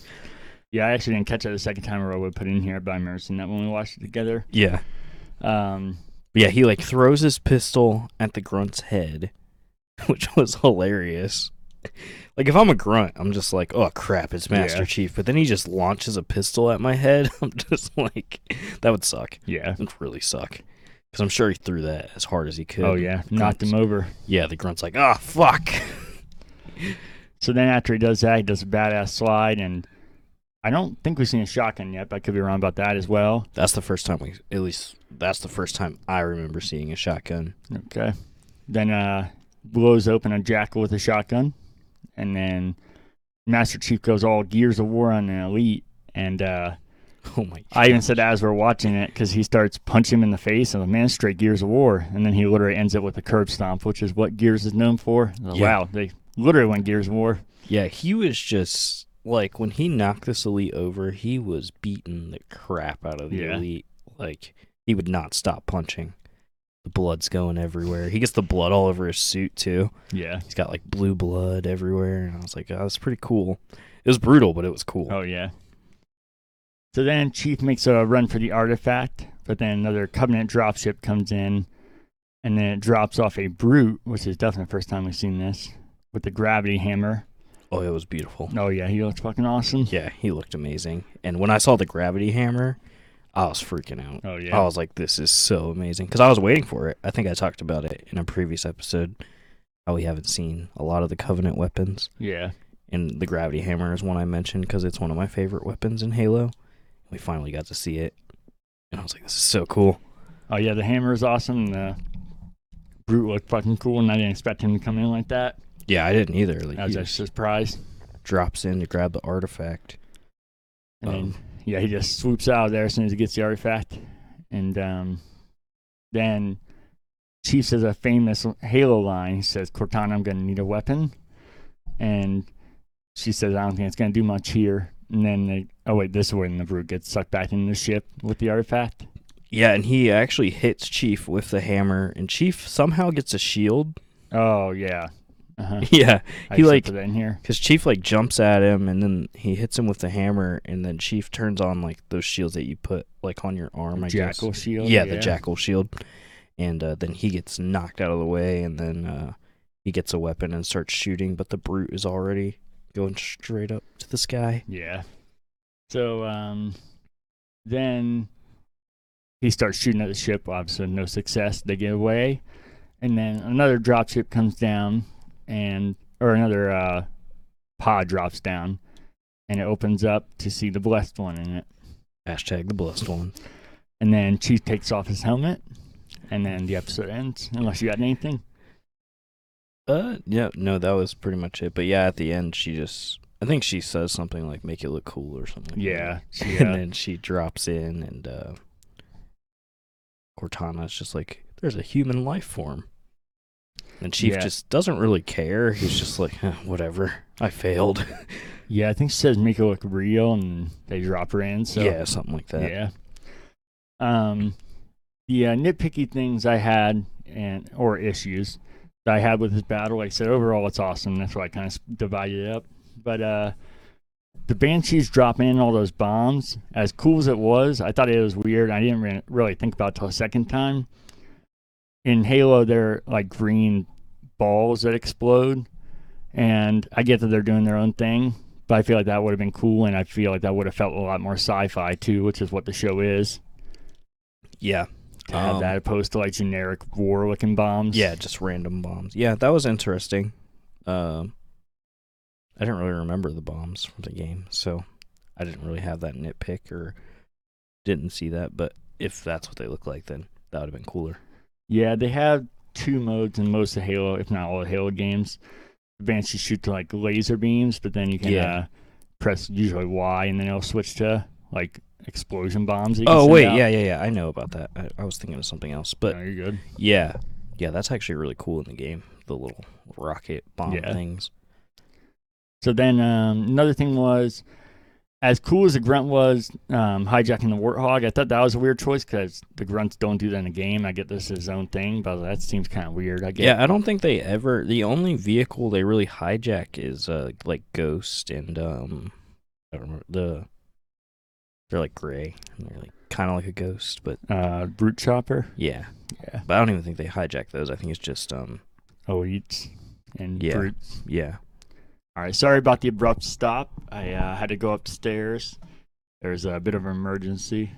Yeah, I actually didn't catch that the second time or I would put it in here, by I that when we watched it together. Yeah. Um, yeah, he like throws his pistol at the grunt's head, [LAUGHS] which was hilarious. Like if I'm a grunt, I'm just like, oh crap, it's Master Yeah. Chief. But then he just launches a pistol at my head. [LAUGHS] I'm just like, that would suck. yeah. It would really suck. Because I'm sure he threw that as hard as he could. Oh yeah, knocked him over. Yeah, the grunt's like, oh fuck. [LAUGHS] So then after he does that, he does a badass slide, and I don't think we've seen a shotgun yet, but I could be wrong about that as well. That's the first time we, at least that's the first time I remember seeing a shotgun. Okay. Then uh, blows open a jackal with a shotgun, and then Master Chief goes all Gears of War on an elite, and uh, [LAUGHS] Oh my. I even said as we're watching it because he starts punching him in the face, and the man straight Gears of War, and then he literally ends it with a curb stomp, which is what Gears is known for. Like, Yeah. Wow, they literally went Gears of War. Yeah, he was just like when he knocked this elite over, he was beating the crap out of the Yeah. elite. Like he would not stop punching. Blood's going everywhere. He gets the blood all over his suit too. Yeah. He's got like blue blood everywhere, and I was like, oh, that's pretty cool. It was brutal, but it was cool. Oh yeah. So then Chief makes a run for the artifact, but then another Covenant dropship comes in, and then it drops off a brute, which is definitely the first time we've seen this, with the gravity hammer. Oh, it was beautiful. Oh yeah, he looks fucking awesome. Yeah, he looked amazing. And when I saw the gravity hammer, I was freaking out. Oh yeah. I was like, this is so amazing. Because I was waiting for it. I think I talked about it in a previous episode. How we haven't seen a lot of the Covenant weapons. yeah. And the gravity hammer is one I mentioned because it's one of my favorite weapons in Halo. We finally got to see it. And I was like, this is so cool. Oh yeah, the hammer is awesome. The brute looked fucking cool, and I didn't expect him to come in like that. Yeah, I didn't either. Like, I was he just surprised. drops in to grab the artifact. And Um, yeah, he just swoops out of there as soon as he gets the artifact. And um, then Chief says a famous Halo line. He says, Cortana, I'm going to need a weapon. And she says, I don't think it's going to do much here. And then, they, oh, wait, this is when the brute gets sucked back into the ship with the artifact. Yeah, and he actually hits Chief with the hammer, and Chief somehow gets a shield. Oh, yeah. Uh-huh. [LAUGHS] yeah, I He, like- in here. because Chief like jumps at him, and then he hits him with the hammer, and then Chief turns on like those shields that you put like on your arm. I Jackal guess. shield. Yeah, the jackal shield, and uh, then he gets knocked out of the way, and then uh, he gets a weapon and starts shooting, but the brute is already going straight up to the sky. Yeah. So um, then he starts shooting at the ship. Obviously, no success. They get away, and then another dropship comes down, and or another uh, pod drops down, and it opens up to see the blessed one in it. Hashtag the blessed one. And then Chief takes off his helmet, and then the episode ends. Unless you got anything. Uh, yeah, no, that was pretty much it. But yeah, at the end, she just, I think she says something like "make it look cool" or something. like Yeah. She, [LAUGHS] and uh, then she drops in, and uh, Cortana's just like, "There's a human life form." And Chief Yeah. just doesn't really care. He's just like, "Eh, "Whatever, I failed." [LAUGHS] yeah, I think she says make it look real, and they drop her in. So yeah, something like that. Yeah. Um, the uh, nitpicky things I had and or issues that I had with this battle, like I said, overall it's awesome. That's why I kind of divided it up. But uh, the banshees dropping in all those bombs, as cool as it was, I thought it was weird. I didn't re- really think about it till the second time. In Halo, they're like green balls that explode, and I get that they're doing their own thing, but I feel like that would have been cool, and I feel like that would have felt a lot more sci-fi too, which is what the show is. Yeah, To have Um, that opposed to like generic war-looking bombs. yeah, just random bombs. Yeah, that was interesting. Um, I didn't really remember the bombs from the game, so I didn't really have that nitpick or didn't see that. But if that's what they look like, then that would have been cooler. Yeah. They have two modes in most of Halo, if not all Halo games. The you shoot to like laser beams, but then you can Yeah. uh, press usually Y, and then it'll switch to like explosion bombs. Oh wait, out. yeah, yeah, yeah. I know about that. I, I was thinking of something else, but No, you're good. yeah, yeah, that's actually really cool in the game. The little rocket bomb Yeah. things. So then um, another thing was, as cool as the grunt was um, hijacking the warthog, I thought that was a weird choice because the grunts don't do that in the game. I get this is his own thing, but that seems kind of weird. I get. Yeah, I don't think they ever. The only vehicle they really hijack is uh like Ghost and um, I don't remember the They're like gray. And they're like kind of like a ghost, but Uh, Brute Chopper. yeah. Yeah. But I don't even think they hijack those. I think it's just um Elites and Yeah. Brutes. yeah. All right. Sorry about the abrupt stop. I uh, had to go upstairs. There's a bit of an emergency.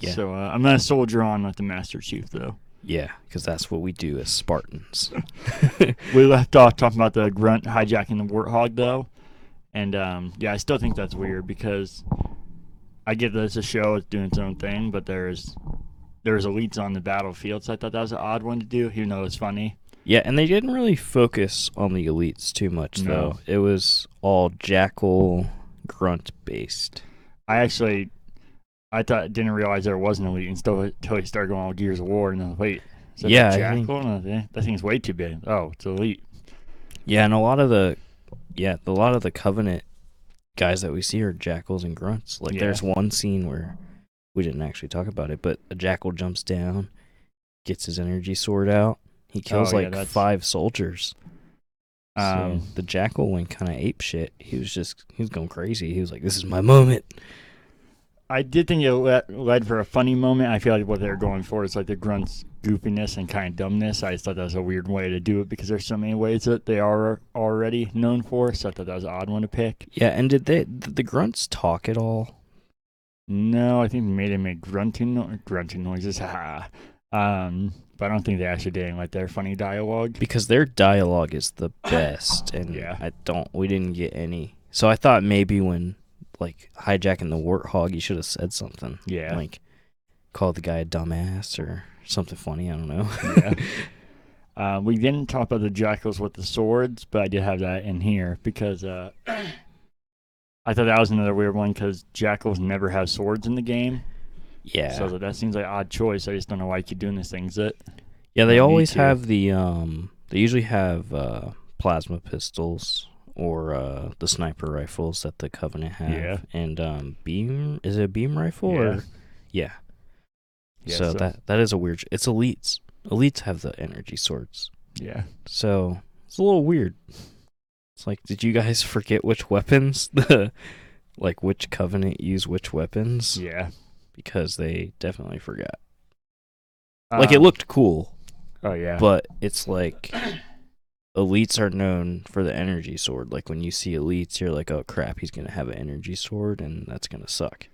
Yeah. So uh, I'm gonna soldier on with the Master Chief though. Yeah, because that's what we do as Spartans. [LAUGHS] We left off talking about the grunt hijacking the warthog though, and um, yeah, I still think that's weird because I get that it's a show, it's doing its own thing, but there's there's elites on the battlefield, so I thought that was an odd one to do, even though it's funny. Yeah, and they didn't really focus on the elites too much No. though. It was all jackal grunt based. I actually, I thought didn't realize there was an elite until until he started going all Gears of War, and then wait, is Yeah, I think- jackal? Was, eh, that thing's way too big. Oh, it's elite. Yeah, and a lot of the yeah, a lot of the covenant guys that we see are jackals and grunts. Like Yeah. there's one scene where we didn't actually talk about it, but a jackal jumps down, gets his energy sword out. He kills Oh, like that's- five soldiers. Um, so the jackal went kind of ape shit. He was just he was going crazy. He was like, "This is my moment." I did think it le- led for a funny moment. I feel like what they're going for is like the grunts goofiness and kind of dumbness. I just thought that was a weird way to do it because there's so many ways that they are already known for. So I thought that was an odd one to pick. Yeah, and did they did the grunts talk at all? No, I think they made him make grunting grunting noises. Ha. [LAUGHS] um, but I don't think they actually did any, like their funny dialogue. because their dialogue is the best and Yeah. i don't we didn't get any so i thought maybe when like hijacking the warthog you should have said something Yeah. like called the guy a dumbass or something funny i don't know Yeah. [LAUGHS] Uh, we didn't talk about the jackals with the swords, but I did have that in here because uh, [COUGHS] I thought that was another weird one because jackals never have swords in the game. Yeah So that, that seems like an odd choice. I just don't know why you keep doing these things. That yeah they always have the um they usually have uh plasma pistols or uh the sniper rifles that the covenant have Yeah. and um beam is it a beam rifle Yeah. or yeah yeah, so, that that is a weird it's elites elites have the energy swords yeah, So it's a little weird. It's like, did you guys [LAUGHS] forget which weapons the like which covenant use which weapons? yeah. Because they definitely forgot. Like it Um, looked cool, Oh yeah, but it's like elites are known for the energy sword. Like when you see elites, you're like, oh crap, he's gonna have an energy sword, and that's gonna suck.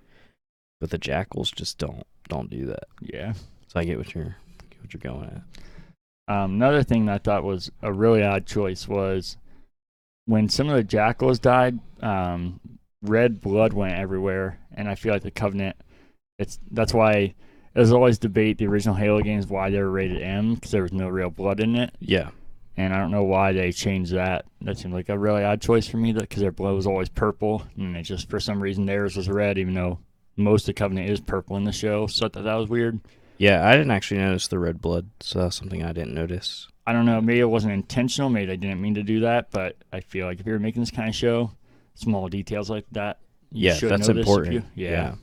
But the jackals just don't don't do that. yeah. So I get what you're get what you're going at. Um, another thing that I thought was a really odd choice was when some of the jackals died. Um, red blood went everywhere, and I feel like the Covenant. It's that's why there's always debate the original Halo games why they were rated M because there was no real blood in it, Yeah, and I don't know why they changed that. That seemed like a really odd choice for me, because their blood was always purple, and it just for some reason theirs was red, even though most of the Covenant is purple in the show. So I thought that was weird. yeah. I didn't actually notice the red blood, so that's something I didn't notice. I don't know. Maybe it wasn't intentional. Maybe they didn't mean to do that. But I feel like if you're making this kind of show, small details like that, you Yeah, should that's important. you- yeah. Um,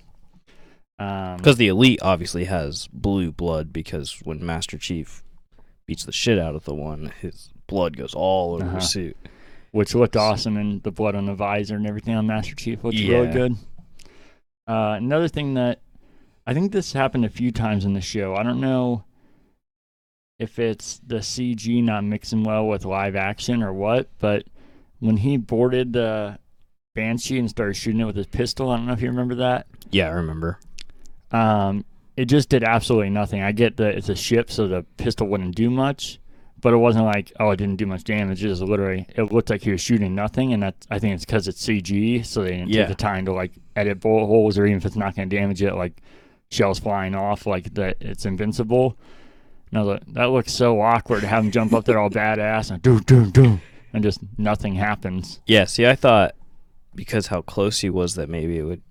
Because the elite obviously has blue blood because when Master Chief beats the shit out of the one, his blood goes all over Uh-huh. his suit. which looked awesome, and the blood on the visor and everything on Master Chief looked really good. Uh, another thing that I think this happened a few times in the show. I don't know if it's the CG not mixing well with live action or what, but when he boarded the Banshee and started shooting it with his pistol, I don't know if you remember that. Yeah, I remember. Um, it just did absolutely nothing. I get that it's a ship, so the pistol wouldn't do much, but it wasn't like oh, it didn't do much damage. It was literally it looked like he was shooting nothing, and that's I think it's because it's CG, so they didn't Yeah. take the time to like edit bullet holes or even if it's not going to damage it, like shells flying off, like that it's invincible. No, that that looks so awkward to have him jump up there all badass and do do do, and just nothing happens. Yeah, see, I thought because how close he was that maybe it would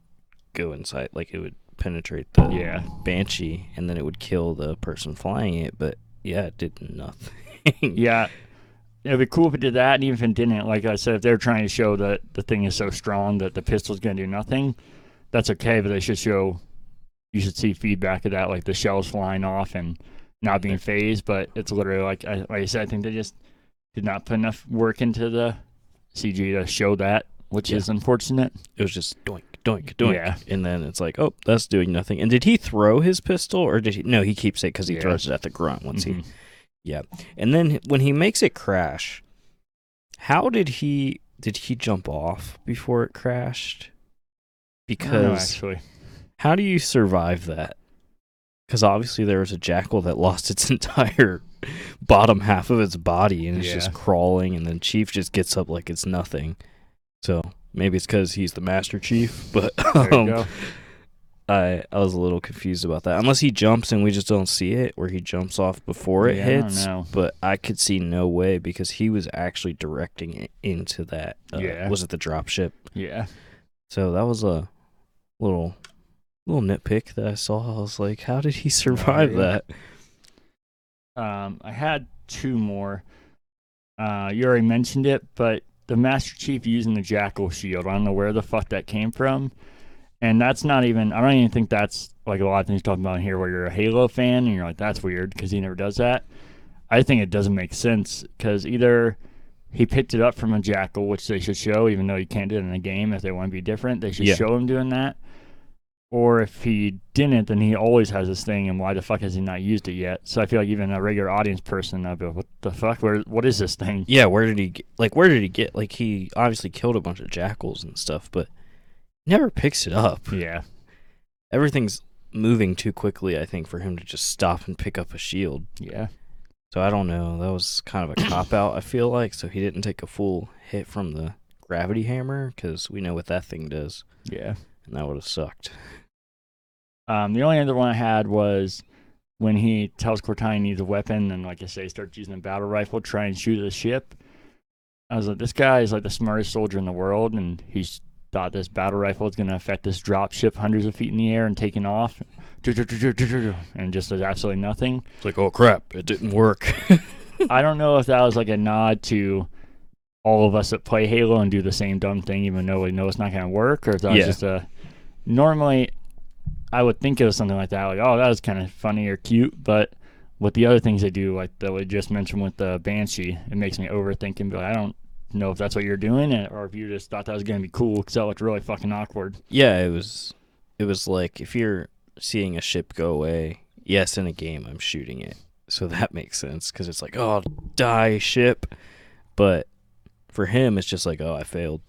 go inside, like it would penetrate the Yeah. Banshee and then it would kill the person flying it, but yeah, it did nothing. [LAUGHS] Yeah. It'd be cool if it did that, and even if it didn't, like I said, if they're trying to show that the thing is so strong that the pistol's going to do nothing, that's okay, but they should show, you should see feedback of that, like the shells flying off and not being phased, but it's literally like, I, like I said, I think they just did not put enough work into the CG to show that, which Yeah. is unfortunate. It was just doink, doink, doink. Yeah. And then it's like, oh, that's doing nothing. And did he throw his pistol or did he? No, he keeps it because he Yeah. throws it at the grunt once he. Mm-hmm. Yeah. And then when he makes it crash, how did he? Did he jump off before it crashed? I don't know, Because actually, how do you survive that? Because obviously there was a jackal that [LAUGHS] lost its entire bottom half of its body and it's just crawling, and then Chief just gets up like it's nothing. So maybe it's because he's the Master Chief, [LAUGHS] but um. I I was a little confused about that. Unless he jumps and we just don't see it, or he jumps off before it Yeah, I don't hits. know. But I could see no way because he was actually directing it into that. Uh, Yeah. Was it the drop ship? Yeah, So that was a little little nitpick that I saw. I was like, how did he [LAUGHS] survive idea. that? um, I had two more. Uh, you already mentioned it, but the Master Chief using the Jackal shield. I don't know where the fuck that came from, and that's not even. I don't even think that's like a lot of things talking about here, where you're a Halo fan and you're like, that's weird because he never does that. I think it doesn't make sense because either he picked it up from a Jackal, which they should show, even though you can't do it in a game if they want to be different. They should Yeah. show him doing that. Or if he didn't, then he always has this thing, and why the fuck has he not used it yet? So I feel like even a regular audience person, I'd be like, what the fuck? Where, what is this thing? Yeah, where did he get, like? Where did he get? Like he obviously killed a bunch of jackals and stuff, but never picks it up. Yeah, Everything's moving too quickly, I think, for him to just stop and pick up a shield. yeah, So I don't know. That was kind of a cop out. I feel like so he didn't take a full hit from the gravity hammer because we know what that thing does, yeah. And that would have sucked. Um, the only other one I had was when he tells Cortana he needs a weapon, and like I say, starts using a battle rifle, to try and shoot the ship. I was like, this guy is like the smartest soldier in the world, and he's thought this battle rifle is going to affect this drop ship hundreds of feet in the air and taking off, and just does absolutely nothing. It's like, oh crap, it didn't work. [LAUGHS] I don't know if that was like a nod to all of us that play Halo and do the same dumb thing, even though we know it's not going to work, or if that was just a. Normally, I would think it was something like that, like, oh, that was kind of funny or cute, but with the other things they do, like that we just mentioned with the Banshee, it makes me overthink and be like, I don't know if that's what you're doing, or if you just thought that was going to be cool, because that looked really fucking awkward. yeah, it was. It was like if you're seeing a ship go away. Yes, in a game, I'm shooting it, so [LAUGHS] that makes sense because it's like, oh, die ship. But for him, it's just like, oh, I failed.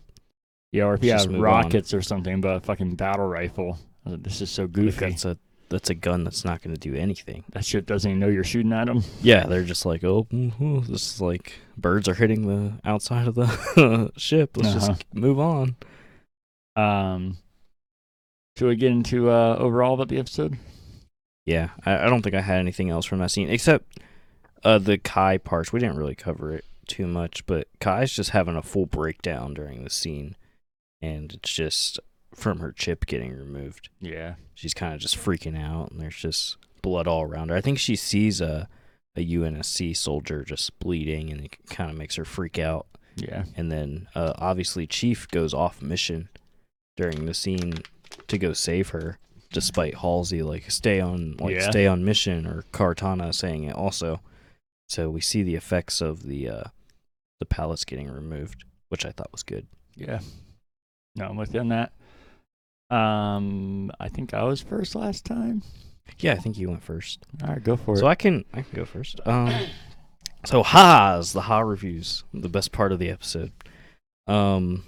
Yeah, or if you have rockets or something, but a fucking battle rifle. Like, This is so goofy. that's a that's a gun that's not going to do anything. that shit doesn't even know you're shooting at them. Yeah, they're just like, oh, mhm, this is like birds are hitting the outside of the [LAUGHS] ship. Let's Uh-huh. just move on. Um, should we get into uh, overall about the episode? Yeah, I, I don't think I had anything else from that scene except uh, the Kai parts. We didn't really cover it too much, but Kai's just having a full breakdown during the scene, and it's just from her chip getting removed. Yeah. She's kind of just freaking out, and there's just blood all around her. I think she sees a a UNSC soldier just bleeding, and it kind of makes her freak out. Yeah. And then uh, obviously Chief goes off mission during the scene to go save her, despite Halsey like stay on like Yeah. stay on mission or Cortana saying it also. So we see the effects of the uh, the pellets getting removed, which I thought was good. Yeah. No, I'm with you on that. Um, I think I was first last time. Yeah, I think you went first. All right, go for it. So. I can I can go first. Um, so ha's the ha reviews, the best part of the episode. Um,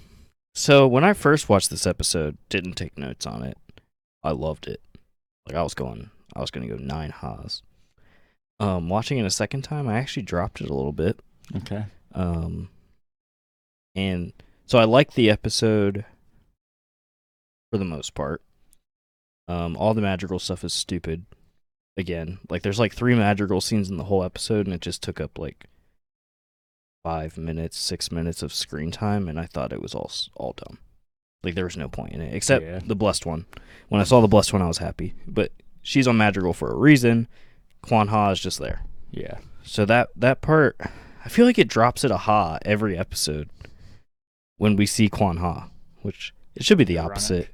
so when I first watched this episode, didn't take notes on it. I loved it. Like I was going, I was gonna go nine ha's. Um, watching it a second time, I actually dropped it a little bit. Okay. Um, and so I liked the episode for the most part. Um, all the magical stuff is stupid. Again, like there's like three magical scenes in the whole episode, and it just took up like five minutes, six minutes of screen time, and I thought it was all all dumb. Like there was no point in it, except Yeah. the blessed one. When I saw the blessed one, I was happy. But she's on magical for a reason. Kwan Ha is just there. Yeah. So that that part, I feel like it drops at a ha every episode when we see Kwan Ha, which it should be the Ironic. opposite.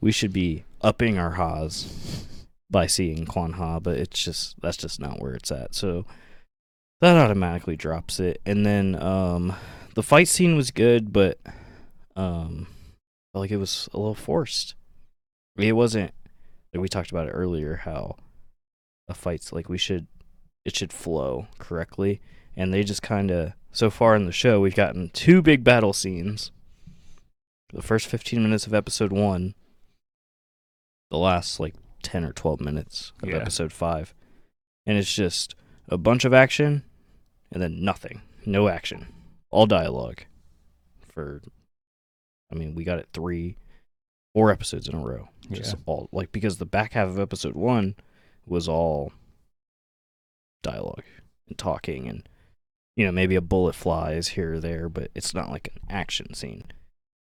We should be upping our ha's by seeing Kwan Ha, but it's just that's just not where it's at. So that automatically drops it. And then um the fight scene was good, but um like it was a little forced. It wasn't like we talked about it earlier how a fight's like we should it should flow correctly and they just kind of so far in the show we've gotten two big battle scenes. The first 15 minutes of episode 1, the last like 10 or 12 minutes of Yeah. episode 5. And it's just a bunch of action and then nothing. No action. All dialogue for I mean, we got it 3 four episodes in a row. Just Yeah. all like because the back half of episode 1 was all dialogue and talking and you know, maybe a bullet flies here or there, but it's not like an action scene.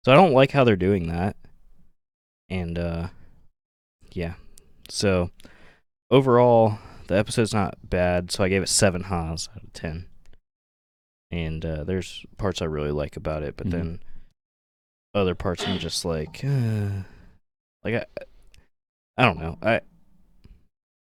So I don't like how they're doing that. And uh yeah. So overall the episode's not bad, so I gave it 7 ha's out of 10. And uh there's parts I really like about it, but Mhm. then other parts I'm just like uh, like I I don't know. I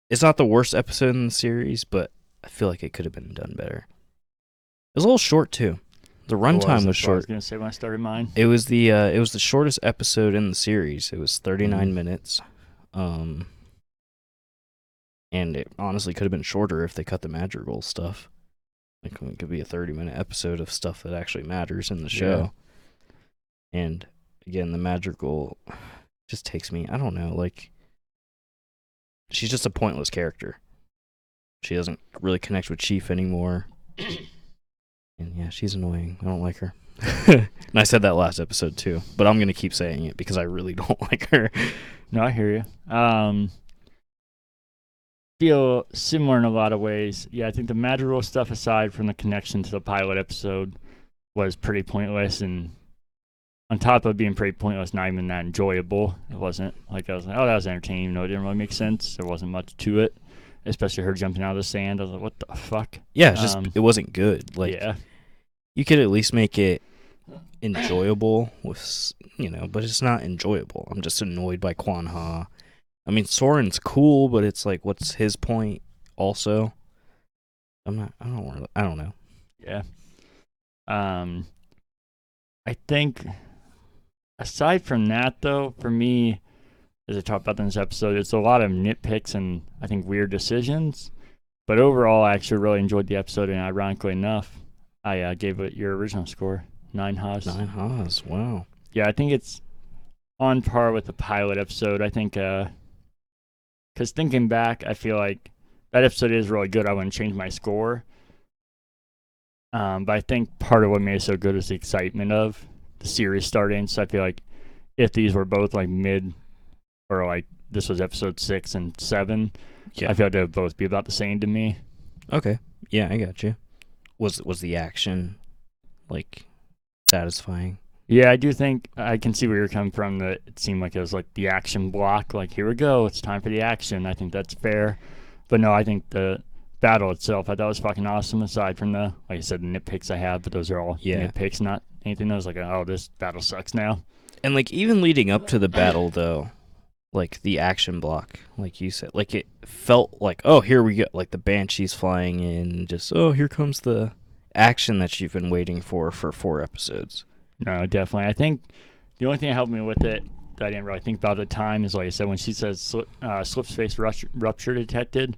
it's not the worst episode in the series, but I feel like it could have been done better. It was a little short too. The runtime was That's what I was gonna say when I started mine. It was the uh, it was the shortest episode in the series. It was 39 Mhm. minutes. Um and it honestly could have been shorter if they cut the Madrigal stuff. Like it could be a 30 minute episode of stuff that actually matters in the show. And again, the Madrigal just takes me, I don't know, like she's just a pointless character. She doesn't really connect with Chief anymore. [COUGHS] and yeah, she's annoying. I don't like her. [LAUGHS] and I said that last episode too, but I'm gonna keep saying it because I really [LAUGHS] don't like her. No, I hear you. Um, feel similar in a lot of ways. Yeah, I think the Madrigal stuff, aside from the connection to the pilot episode, was pretty pointless, and on top of being pretty pointless, not even that enjoyable. It wasn't like I was like, oh, that was entertaining. even though it didn't really make sense. There wasn't much to it, especially her jumping out of the sand. I was like, what the fuck? Yeah, it's just Um, it wasn't good. Like yeah, you could at least make it enjoyable with you know, but it's not enjoyable. I'm just annoyed by Kwan Ha. I mean, Soren's cool, but it's like, what's his point? Also, I'm not. I don't. Really, I don't know. Yeah. Um, I think aside from that, though, for me, as I talked about in this episode, it's a lot of nitpicks and I think weird decisions. But overall, I actually really enjoyed the episode, and ironically enough, I uh, gave it your original score nine ha's. Nine Ha's. Wow. Yeah, I think it's on par with the pilot episode. I think, uh, because thinking back, I feel like that episode is really good. I wouldn't change my score. Um, but I think part of what made it so good is the excitement of the series starting. So I feel like if these were both like mid, or like this was episode six and seven, Yeah. I feel like they would both be about the same to me. Okay. Yeah, I got you. Was was the action like satisfying? Yeah, I do think I can see where you're coming from. That it seemed like it was like the action block. Like here we go, it's time for the action. I think that's fair. But no, I think the battle itself, I thought was fucking awesome. Aside from the, like I said, the nitpicks I have, but those are all Yeah. nitpicks, not anything that was like, oh, this battle sucks now. And like even leading up to the battle though, like the action block, like you said, like it felt like, oh, here we go, like the banshees flying in, just oh, here comes the action that you've been waiting for for four episodes. No, definitely. I think the only thing that helped me with it that I didn't really think about at the time is like I said when she says slip, uh, Slipspace rupture detected,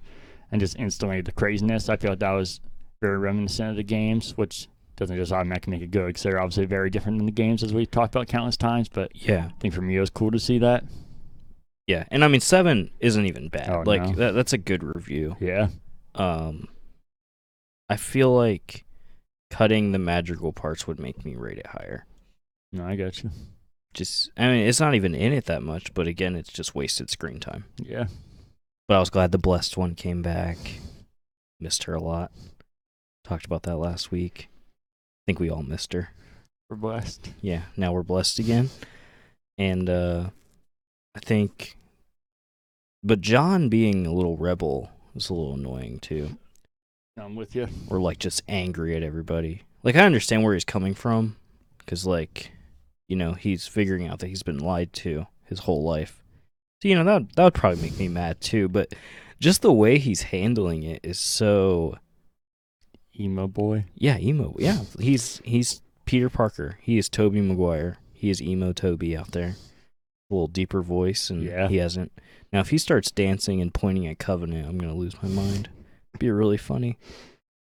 and just instantly the craziness. I feel like that was very reminiscent of the games, which doesn't just automatically make it good because they're obviously very different than the games as we've talked about countless times. But Yeah, I think for me it was cool to see that. yeah, and I mean seven isn't even bad. Oh, like no. that, that's a good review. Yeah, Um, I feel like cutting the magical parts would make me rate it higher. no, I got you. Just, I mean, it's not even in it that much, but again, it's just wasted screen time. Yeah, But I was glad the blessed one came back. Missed her a lot. Talked about that last week. I think we all missed her. we're blessed. Yeah, now we're blessed again. And uh I think but John being a little rebel was a little annoying too. I'm with you. Or like just angry at everybody. Like I understand where he's coming from cuz like you know, he's figuring out that he's been lied to his whole life. So you know, that that would probably make me mad too, but just the way he's handling it is so Emo boy. yeah, emo. Yeah, he's he's Peter Parker. He is Tobey Maguire. He is emo Toby out there. A little deeper voice, and Yeah. he hasn't. Now, if he starts dancing and pointing at Covenant, I'm gonna lose my mind. Be really funny.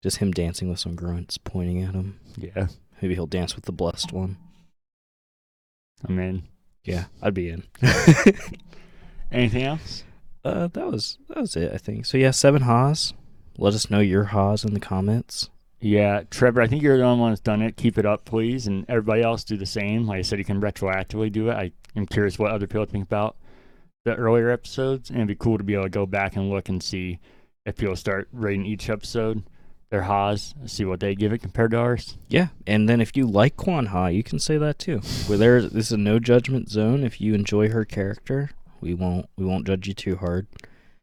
Just him dancing with some grunts pointing at him. Yeah, Maybe he'll dance with the blessed one. I'm in. Yeah, I'd be in. [LAUGHS] Anything else? uh, that was that was it, I think. So yeah, seven Haas. Let us know your Haas in the comments. Yeah, Trevor, I think you're the only one that's done it. Keep it up, please, and everybody else do the same. Like I said, you can retroactively do it. I am curious what other people think about the earlier episodes, and it'd be cool to be able to go back and look and see if people start rating each episode their Haas, see what they give it compared to ours. Yeah, and then if you like Kwan Ha, you can say that too. Where there, this is a no judgment zone. If you enjoy her character, we won't we won't judge you too hard.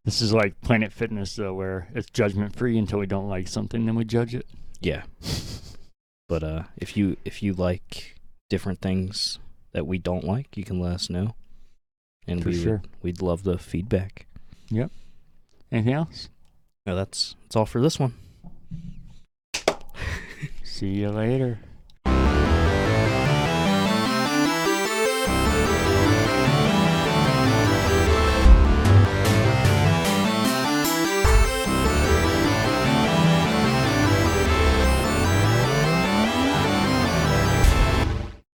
This is like Planet Fitness, though, where it's judgment free until we don't like something, then we judge it. Yeah, [LAUGHS] but uh, if you if you like different things that we don't like, you can let us know, and For we sure. would, we'd love the feedback. Yep. Anything else? No, that's that's all for this one. See you later.